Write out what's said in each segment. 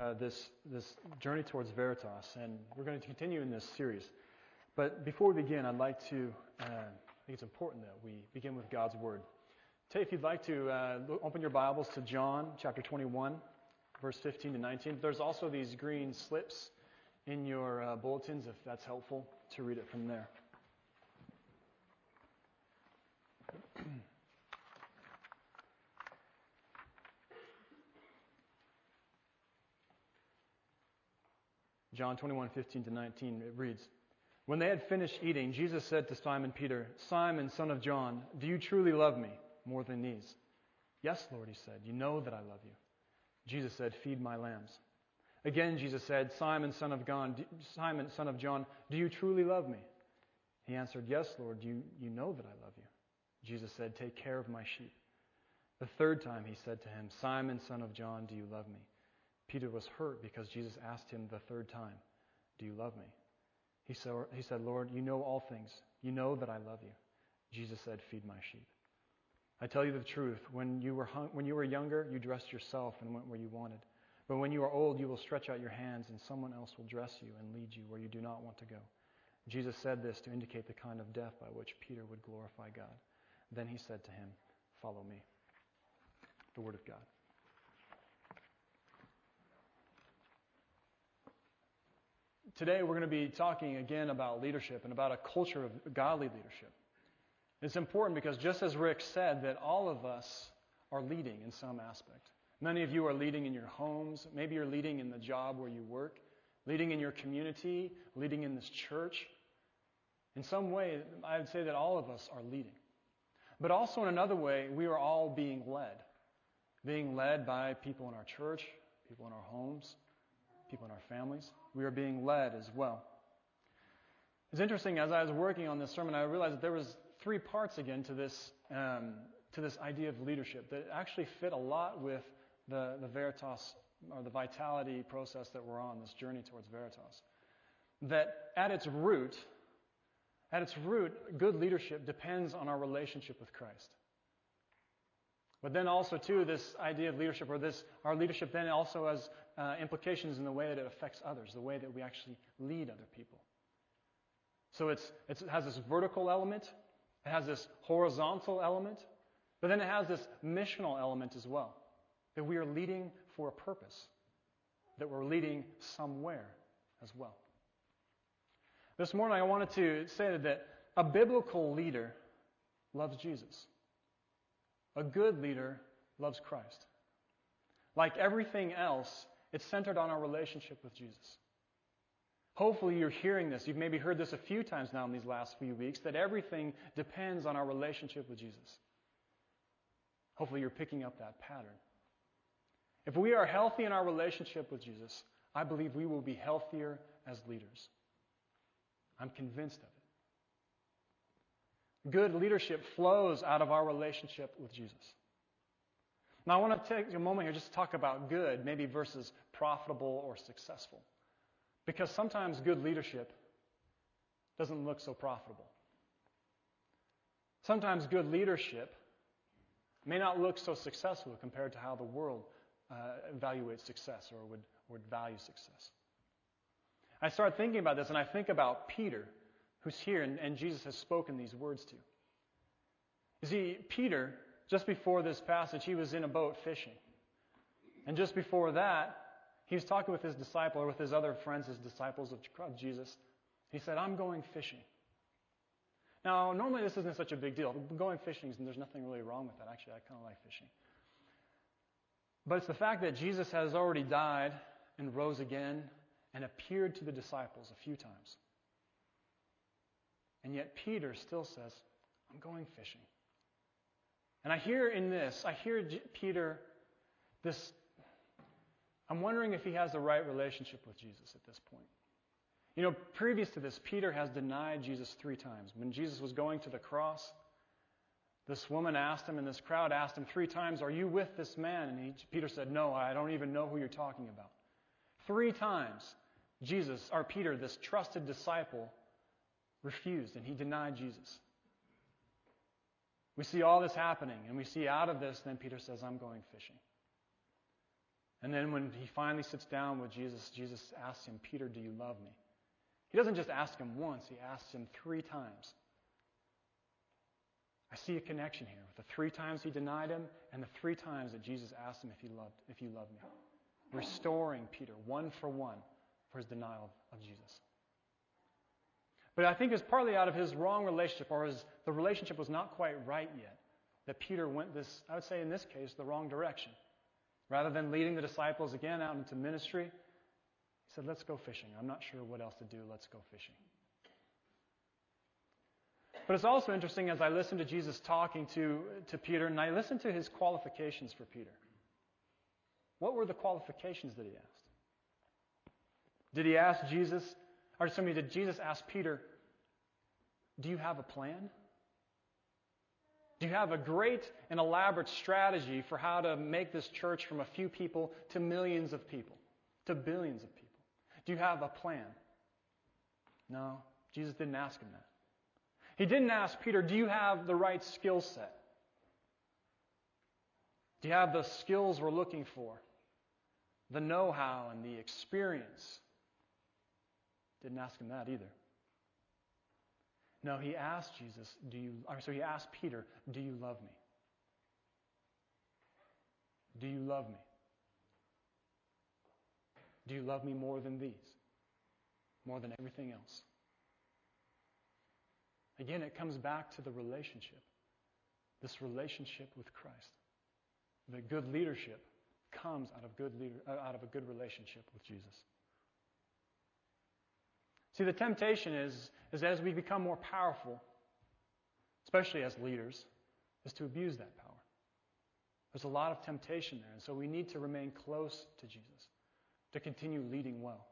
uh, this, this journey towards Veritas, and we're going to continue in this series. But before we begin, I'd like to, uh, I think it's important that we begin with God's Word. Tay, if you'd like to uh, open your Bibles to John chapter 21, verse 15 to 19. There's also these green slips in your uh, bulletins, if that's helpful, to read it from there. John 21, 15 to 19, it reads, When they had finished eating, Jesus said to Simon Peter, Simon, son of John, do you truly love me more than these? Yes, Lord, he said, you know that I love you. Jesus said, Feed my lambs. Again, Jesus said, Simon, son of John, Simon, son of John, do you truly love me? He answered, Yes, Lord, you, you know that I love you. Jesus said, Take care of my sheep. The third time he said to him, Simon, son of John, do you love me? Peter was hurt because Jesus asked him the third time, Do you love me? He said, he said, Lord, you know all things. You know that I love you. Jesus said, Feed my sheep. I tell you the truth. When you, were hung, when you were younger, you dressed yourself and went where you wanted. But when you are old, you will stretch out your hands, and someone else will dress you and lead you where you do not want to go. Jesus said this to indicate the kind of death by which Peter would glorify God. Then he said to him, Follow me. The Word of God. Today we're going to be talking again about leadership and about a culture of godly leadership. It's important because just as Rick said that all of us are leading in some aspect. Many of you are leading in your homes. Maybe you're leading in the job where you work, leading in your community, leading in this church. In some way, I would say that all of us are leading. But also in another way, we are all being led. Being led by people in our church, people in our homes, people in our families. We are being led as well. It's interesting, as I was working on this sermon, I realized that there was three parts again to this, um, to this idea of leadership that actually fit a lot with the, the Veritas or the vitality process that we're on, this journey towards Veritas. That at its root, at its root, good leadership depends on our relationship with Christ. But then also, too, this idea of leadership, or this, our leadership then also has uh, implications in the way that it affects others, the way that we actually lead other people. So it's, it's, it has this vertical element, it has this horizontal element, but then it has this missional element as well. That we are leading for a purpose, that we're leading somewhere as well. This morning I wanted to say that a biblical leader loves Jesus. A good leader loves Christ. Like everything else, it's centered on our relationship with Jesus. Hopefully you're hearing this. You've maybe heard this a few times now in these last few weeks, that everything depends on our relationship with Jesus. Hopefully you're picking up that pattern. If we are healthy in our relationship with Jesus, I believe we will be healthier as leaders. I'm convinced of it. Good leadership flows out of our relationship with Jesus. Now, I want to take a moment here just to talk about good, maybe versus profitable or successful. Because sometimes good leadership doesn't look so profitable. Sometimes good leadership may not look so successful compared to how the world uh, evaluates success or would, would value success. I start thinking about this and I think about Peter who's here and, and Jesus has spoken these words to. You see, Peter, just before this passage, he was in a boat fishing. And just before that, he was talking with his disciple or with his other friends, his disciples of Jesus. He said, I'm going fishing. Now, normally this isn't such a big deal. Going fishing, and there's nothing really wrong with that. Actually, I kind of like fishing. But it's the fact that Jesus has already died and rose again and appeared to the disciples a few times. And yet Peter still says, I'm going fishing. And I hear in this, I hear Peter, this, I'm wondering if he has the right relationship with Jesus at this point. You know, previous to this, Peter has denied Jesus three times. When Jesus was going to the cross, this woman asked him, and this crowd asked him three times, Are you with this man? And he, Peter said, No, I don't even know who you're talking about. Three times, Jesus, or Peter, this trusted disciple, refused and he denied Jesus. We see all this happening, and we see out of this, then Peter says, I'm going fishing. And then when he finally sits down with Jesus, Jesus asks him, Peter, do you love me? He doesn't just ask him once, he asks him three times. I see a connection here with the three times he denied him and the three times that Jesus asked him if he loved, if you love me. Restoring Peter one for one for his denial of Jesus. But I think it's partly out of his wrong relationship, or his, the relationship was not quite right yet, that Peter went this, I would say in this case, the wrong direction. Rather than leading the disciples again out into ministry, he said, Let's go fishing. I'm not sure what else to do. Let's go fishing. But it's also interesting as I listen to Jesus talking to, to Peter, and I listen to his qualifications for Peter. What were the qualifications that he asked? Did he ask Jesus, or excuse me, did Jesus ask Peter, Do you have a plan? Do you have a great and elaborate strategy for how to make this church from a few people to millions of people, to billions of people? Do you have a plan? No, Jesus didn't ask him that. He didn't ask Peter, Do you have the right skill set? Do you have the skills we're looking for? The know how and the experience? Didn't ask him that either. No, he asked Jesus, do you, so he asked Peter, do you love me? Do you love me? Do you love me more than these? More than everything else? Again, it comes back to the relationship. This relationship with Christ. The good leadership comes out of, good leader, uh, out of a good relationship with Jesus. See, the temptation is, is as we become more powerful, especially as leaders, is to abuse that power. There's a lot of temptation there, and so we need to remain close to Jesus to continue leading well.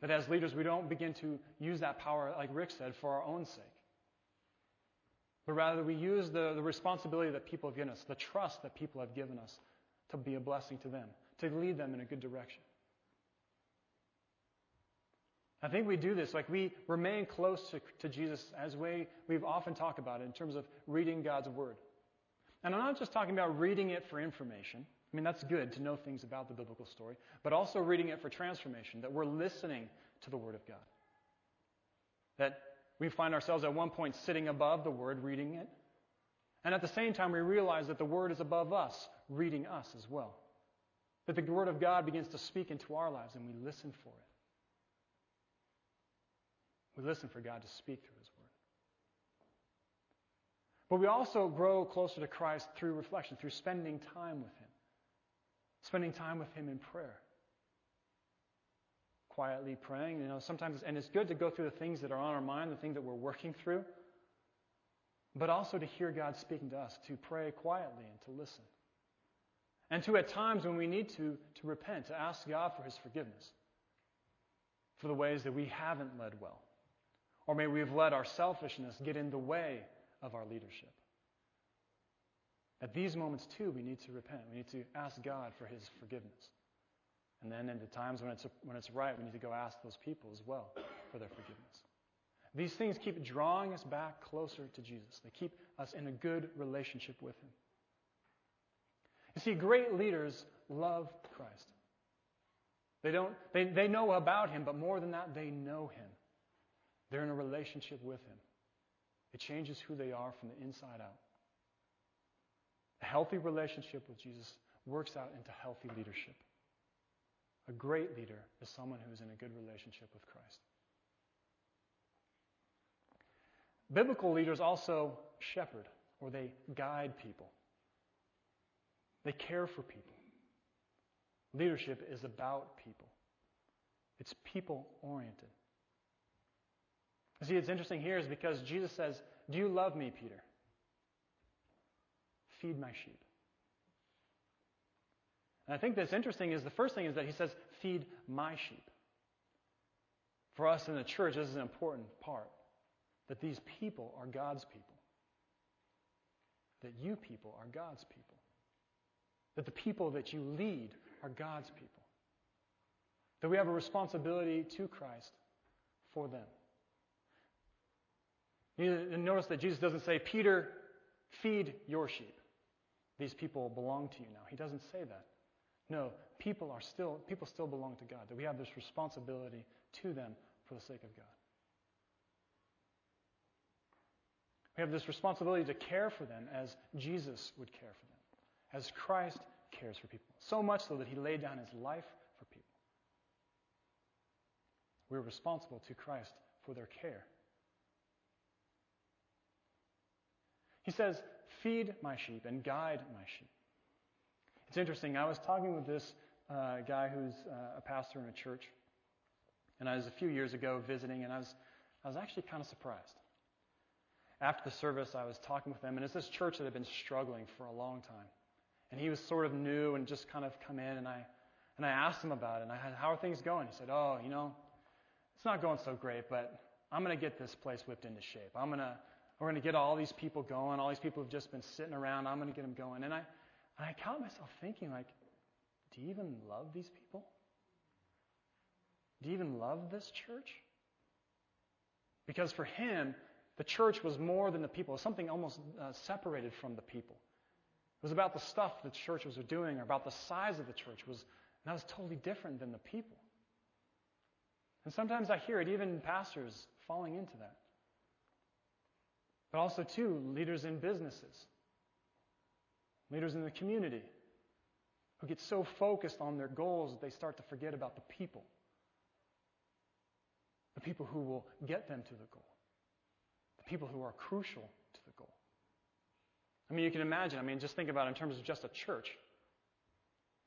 That as leaders, we don't begin to use that power, like Rick said, for our own sake. But rather, we use the, the responsibility that people have given us, the trust that people have given us, to be a blessing to them, to lead them in a good direction. I think we do this, like we remain close to, to Jesus as we, we've often talked about it in terms of reading God's Word. And I'm not just talking about reading it for information. I mean, that's good to know things about the biblical story, but also reading it for transformation, that we're listening to the Word of God. That we find ourselves at one point sitting above the Word, reading it. And at the same time, we realize that the Word is above us, reading us as well. That the Word of God begins to speak into our lives and we listen for it. We listen for God to speak through His Word. But we also grow closer to Christ through reflection, through spending time with Him, spending time with Him in prayer. Quietly praying, you know, sometimes, and it's good to go through the things that are on our mind, the things that we're working through, but also to hear God speaking to us, to pray quietly and to listen. And to, at times when we need to, to repent, to ask God for His forgiveness for the ways that we haven't led well. Or may we've let our selfishness get in the way of our leadership. At these moments, too, we need to repent. We need to ask God for His forgiveness. And then, in the times when it's, when it's right, we need to go ask those people as well for their forgiveness. These things keep drawing us back closer to Jesus, they keep us in a good relationship with Him. You see, great leaders love Christ. They, don't, they, they know about Him, but more than that, they know Him. They're in a relationship with Him. It changes who they are from the inside out. A healthy relationship with Jesus works out into healthy leadership. A great leader is someone who is in a good relationship with Christ. Biblical leaders also shepherd or they guide people. They care for people. Leadership is about people. It's people oriented. See, it's interesting here is because Jesus says, Do you love me, Peter? Feed my sheep. And I think that's interesting is the first thing is that he says, Feed my sheep. For us in the church, this is an important part that these people are God's people. That you people are God's people. That the people that you lead are God's people. That we have a responsibility to Christ for them. Notice that Jesus doesn't say, Peter, feed your sheep. These people belong to you now. He doesn't say that. No, people are still people still belong to God. That we have this responsibility to them for the sake of God. We have this responsibility to care for them as Jesus would care for them, as Christ cares for people. So much so that he laid down his life for people. We're responsible to Christ for their care. He says, Feed my sheep and guide my sheep. It's interesting. I was talking with this uh, guy who's uh, a pastor in a church, and I was a few years ago visiting, and I was, I was actually kind of surprised. After the service, I was talking with him, and it's this church that had been struggling for a long time. And he was sort of new and just kind of come in, and I, and I asked him about it, and I had, how are things going? He said, oh, you know, it's not going so great, but I'm going to get this place whipped into shape. I'm going to, we're going to get all these people going. All these people who've just been sitting around. I'm going to get them going. And I, and I caught myself thinking, like, do you even love these people? Do you even love this church? Because for him, the church was more than the people. It was something almost uh, separated from the people. It was about the stuff the church was doing, or about the size of the church. Was, and that was totally different than the people. And sometimes I hear it, even pastors falling into that. But also, too, leaders in businesses, leaders in the community, who get so focused on their goals that they start to forget about the people. The people who will get them to the goal. The people who are crucial to the goal. I mean, you can imagine, I mean, just think about it in terms of just a church.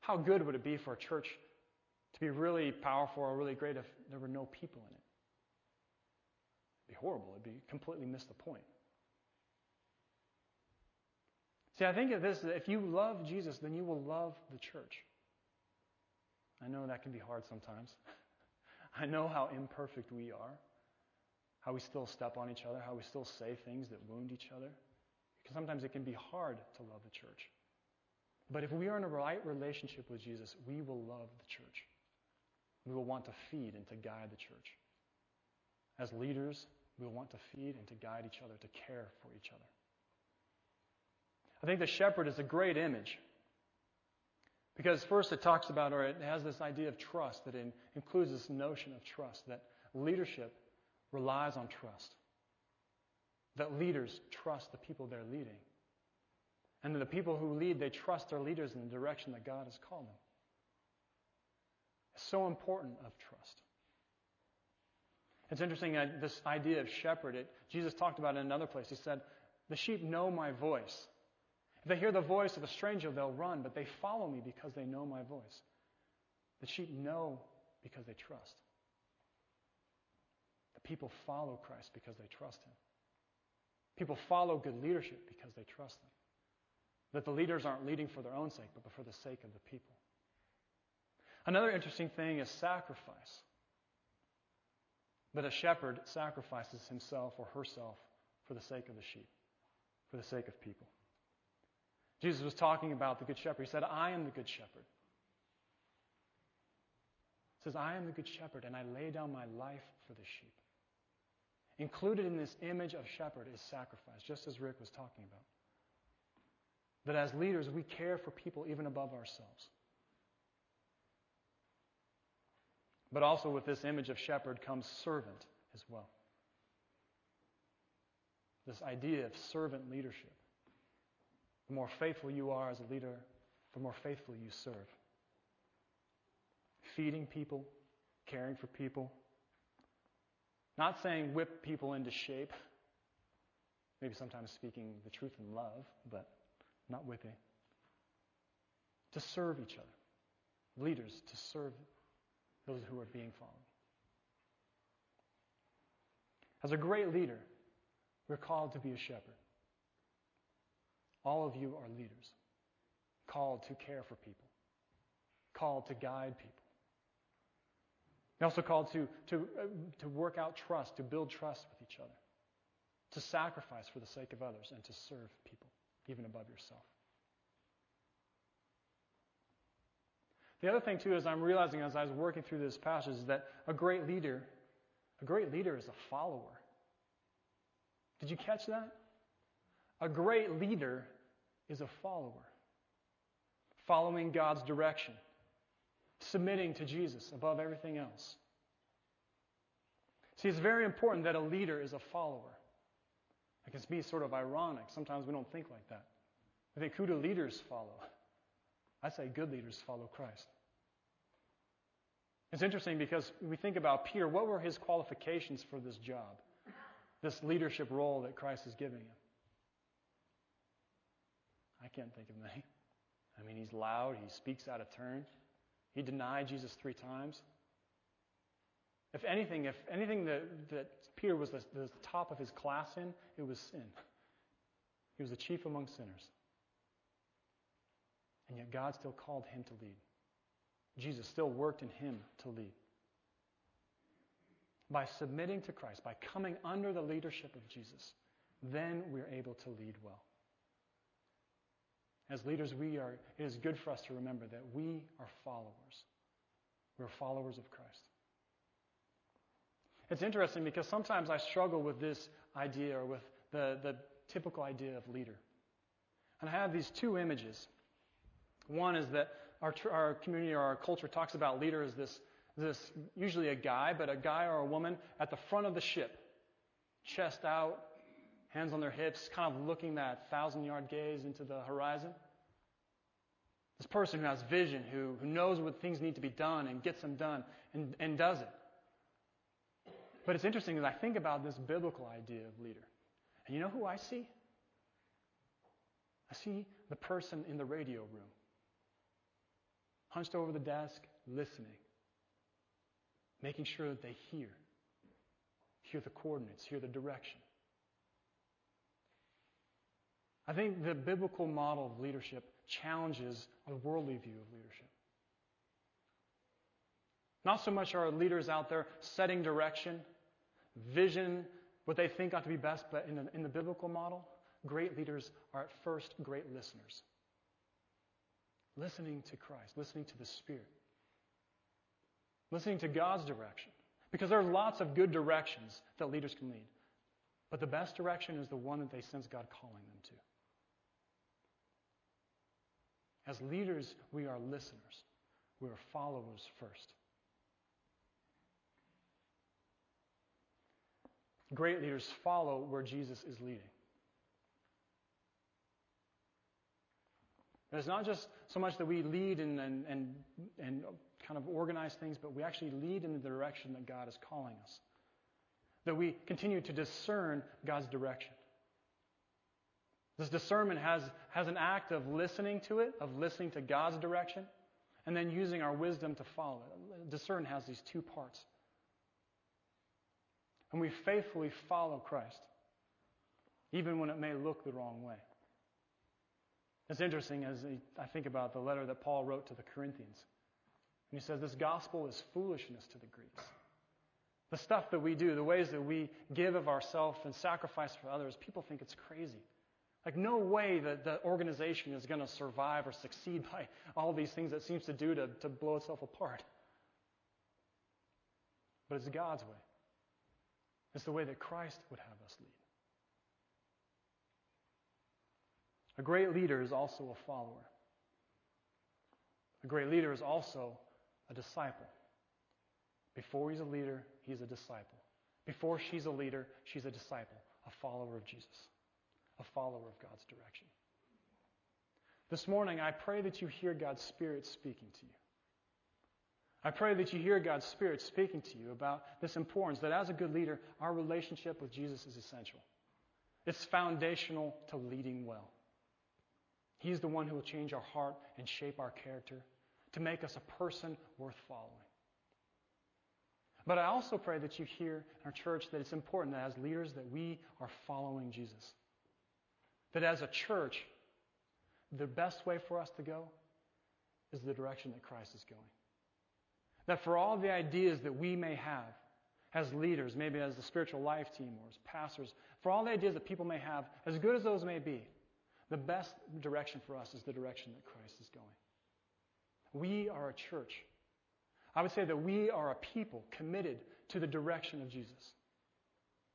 How good would it be for a church to be really powerful or really great if there were no people in it. It'd be horrible. It'd be completely miss the point. See, I think of this if you love Jesus, then you will love the church. I know that can be hard sometimes. I know how imperfect we are, how we still step on each other, how we still say things that wound each other. Because sometimes it can be hard to love the church. But if we are in a right relationship with Jesus, we will love the church. We will want to feed and to guide the church. As leaders, we will want to feed and to guide each other, to care for each other. I think the shepherd is a great image. Because first it talks about, or it has this idea of trust, that includes this notion of trust, that leadership relies on trust. That leaders trust the people they're leading. And that the people who lead, they trust their leaders in the direction that God has called them It's so important of trust. It's interesting, uh, this idea of shepherd, it, Jesus talked about it in another place. He said, The sheep know my voice. If they hear the voice of a stranger, they'll run, but they follow me because they know my voice. The sheep know because they trust. The people follow Christ because they trust him. People follow good leadership because they trust them. That the leaders aren't leading for their own sake, but for the sake of the people. Another interesting thing is sacrifice. That a shepherd sacrifices himself or herself for the sake of the sheep, for the sake of people. Jesus was talking about the Good Shepherd. He said, I am the Good Shepherd. He says, I am the Good Shepherd, and I lay down my life for the sheep. Included in this image of shepherd is sacrifice, just as Rick was talking about. That as leaders, we care for people even above ourselves. But also with this image of shepherd comes servant as well. This idea of servant leadership. The more faithful you are as a leader, the more faithfully you serve. Feeding people, caring for people. Not saying whip people into shape. Maybe sometimes speaking the truth in love, but not whipping. To serve each other. Leaders to serve those who are being followed. As a great leader, we're called to be a shepherd. All of you are leaders, called to care for people, called to guide people. You're also called to, to, to work out trust, to build trust with each other, to sacrifice for the sake of others, and to serve people, even above yourself. The other thing, too, is I'm realizing as I was working through this passage is that a great leader, a great leader is a follower. Did you catch that? A great leader is a follower, following God's direction, submitting to Jesus above everything else. See, it's very important that a leader is a follower. It can be sort of ironic. Sometimes we don't think like that. We think, who do leaders follow? I say good leaders follow Christ. It's interesting because we think about Peter, what were his qualifications for this job, this leadership role that Christ is giving him? I can't think of many. I mean, he's loud, he speaks out of turn. He denied Jesus three times. If anything, if anything that, that Peter was the, the top of his class in, it was sin. He was the chief among sinners. And yet God still called him to lead. Jesus still worked in him to lead. By submitting to Christ, by coming under the leadership of Jesus, then we're able to lead well. As leaders, we are, it is good for us to remember that we are followers. We're followers of Christ. It's interesting because sometimes I struggle with this idea or with the, the typical idea of leader. And I have these two images. One is that our, our community or our culture talks about leader as this, this, usually a guy, but a guy or a woman at the front of the ship, chest out, hands on their hips, kind of looking that thousand yard gaze into the horizon. This person who has vision, who, who knows what things need to be done and gets them done and, and does it. But it's interesting as I think about this biblical idea of leader. And you know who I see? I see the person in the radio room hunched over the desk, listening, making sure that they hear, hear the coordinates, hear the direction. I think the biblical model of leadership challenges a worldly view of leadership. Not so much are leaders out there setting direction, vision, what they think ought to be best, but in the, in the biblical model, great leaders are at first great listeners listening to Christ, listening to the Spirit, listening to God's direction. Because there are lots of good directions that leaders can lead. But the best direction is the one that they sense God calling them to. As leaders, we are listeners. We are followers first. Great leaders follow where Jesus is leading. And it's not just so much that we lead and, and, and, and kind of organize things, but we actually lead in the direction that God is calling us. That we continue to discern God's direction. This discernment has, has an act of listening to it, of listening to God's direction, and then using our wisdom to follow it. Discern has these two parts. And we faithfully follow Christ, even when it may look the wrong way. It's interesting as I think about the letter that Paul wrote to the Corinthians. And he says, This gospel is foolishness to the Greeks. The stuff that we do, the ways that we give of ourselves and sacrifice for others, people think it's crazy. Like, no way that the organization is going to survive or succeed by all these things it seems to do to, to blow itself apart. But it's God's way. It's the way that Christ would have us lead. A great leader is also a follower. A great leader is also a disciple. Before he's a leader, he's a disciple. Before she's a leader, she's a disciple, a follower of Jesus, a follower of God's direction. This morning, I pray that you hear God's Spirit speaking to you. I pray that you hear God's Spirit speaking to you about this importance that as a good leader, our relationship with Jesus is essential. It's foundational to leading well. He's the one who will change our heart and shape our character to make us a person worth following. But I also pray that you hear in our church that it's important that as leaders that we are following Jesus. That as a church, the best way for us to go is the direction that Christ is going. That for all the ideas that we may have as leaders, maybe as the spiritual life team or as pastors, for all the ideas that people may have, as good as those may be, the best direction for us is the direction that Christ is going. We are a church. I would say that we are a people committed to the direction of Jesus.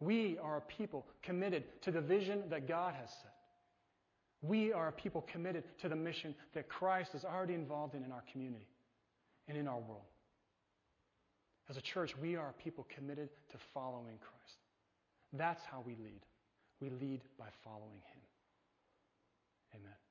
We are a people committed to the vision that God has set. We are a people committed to the mission that Christ is already involved in in our community and in our world. As a church, we are a people committed to following Christ. That's how we lead. We lead by following Him. Amen.